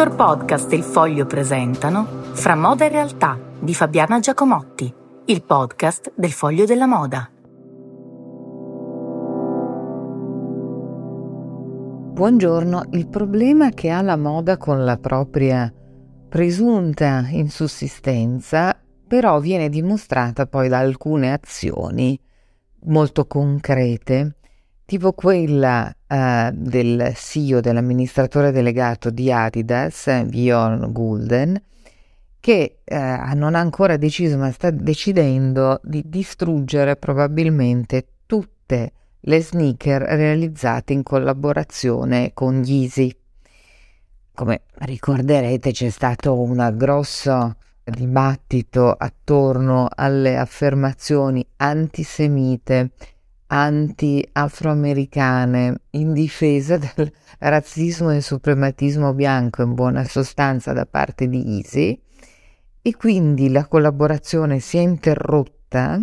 Dottor Podcast e il Foglio presentano Fra moda e realtà di Fabiana Giacomotti, il podcast del Foglio della Moda. Buongiorno, il problema che ha la moda con la propria presunta insussistenza però viene dimostrata poi da alcune azioni molto concrete, tipo quella uh, del CEO, dell'amministratore delegato di Adidas, Bjorn Gulden, che uh, non ha ancora deciso ma sta decidendo di distruggere probabilmente tutte le sneaker realizzate in collaborazione con Yeezy. Come ricorderete c'è stato un grosso dibattito attorno alle affermazioni antisemite, anti-afroamericane, in difesa del razzismo e suprematismo bianco in buona sostanza da parte di Easy e quindi la collaborazione si è interrotta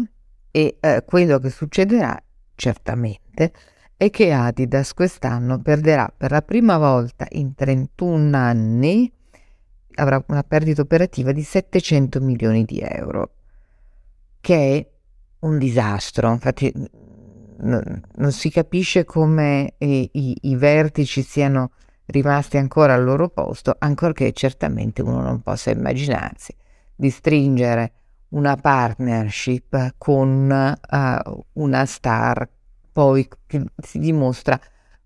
e eh, quello che succederà certamente è che Adidas quest'anno perderà per la prima volta in 31 anni avrà una perdita operativa di 700 milioni di euro, che è un disastro. Infatti non, non si capisce come i, i, i, vertici siano rimasti ancora al loro posto, ancorché certamente uno non possa immaginarsi di stringere una partnership con uh, una star poi che si dimostra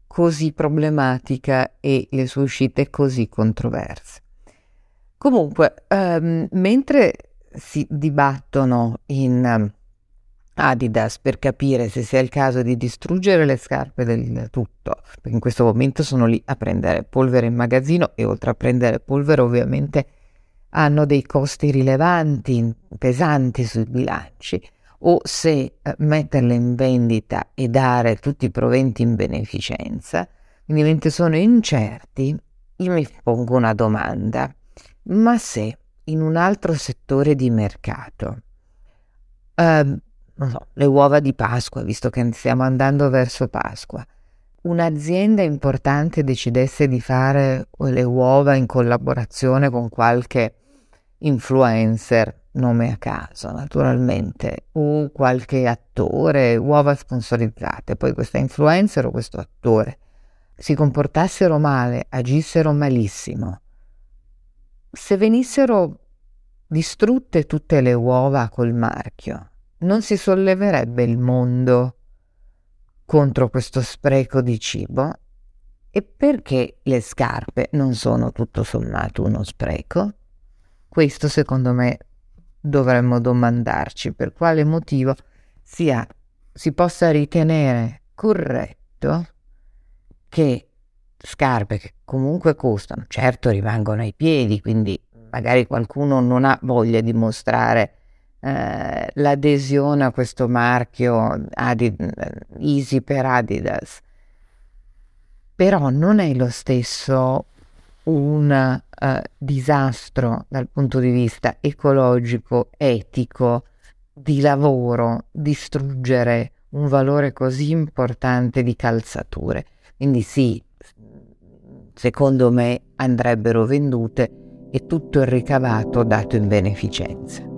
così problematica e le sue uscite così controverse. Comunque, um, mentre si dibattono in Adidas per capire se sia il caso di distruggere le scarpe del tutto, perché in questo momento sono lì a prendere polvere in magazzino e oltre a prendere polvere ovviamente hanno dei costi rilevanti, pesanti sui bilanci, o se eh, metterle in vendita e dare tutti i proventi in beneficenza, quindi mentre sono incerti, io mi pongo una domanda. Ma se in un altro settore di mercato, eh, non so, le uova di Pasqua, visto che stiamo andando verso Pasqua, un'azienda importante decidesse di fare le uova in collaborazione con qualche influencer, nome a caso naturalmente, o qualche attore, uova sponsorizzate, poi questa influencer o questo attore si comportassero male, agissero malissimo, se venissero distrutte tutte le uova col marchio, non si solleverebbe il mondo contro questo spreco di cibo? E perché le scarpe non sono tutto sommato uno spreco? Questo secondo me dovremmo domandarci per quale motivo sia, si possa ritenere corretto che scarpe che comunque costano, certo rimangono ai piedi, quindi magari qualcuno non ha voglia di mostrare eh, l'adesione a questo marchio Adid- Easy per Adidas, però non è lo stesso un uh, disastro dal punto di vista ecologico, etico, di lavoro, distruggere un valore così importante di calzature. Quindi sì, secondo me andrebbero vendute e tutto il ricavato dato in beneficenza.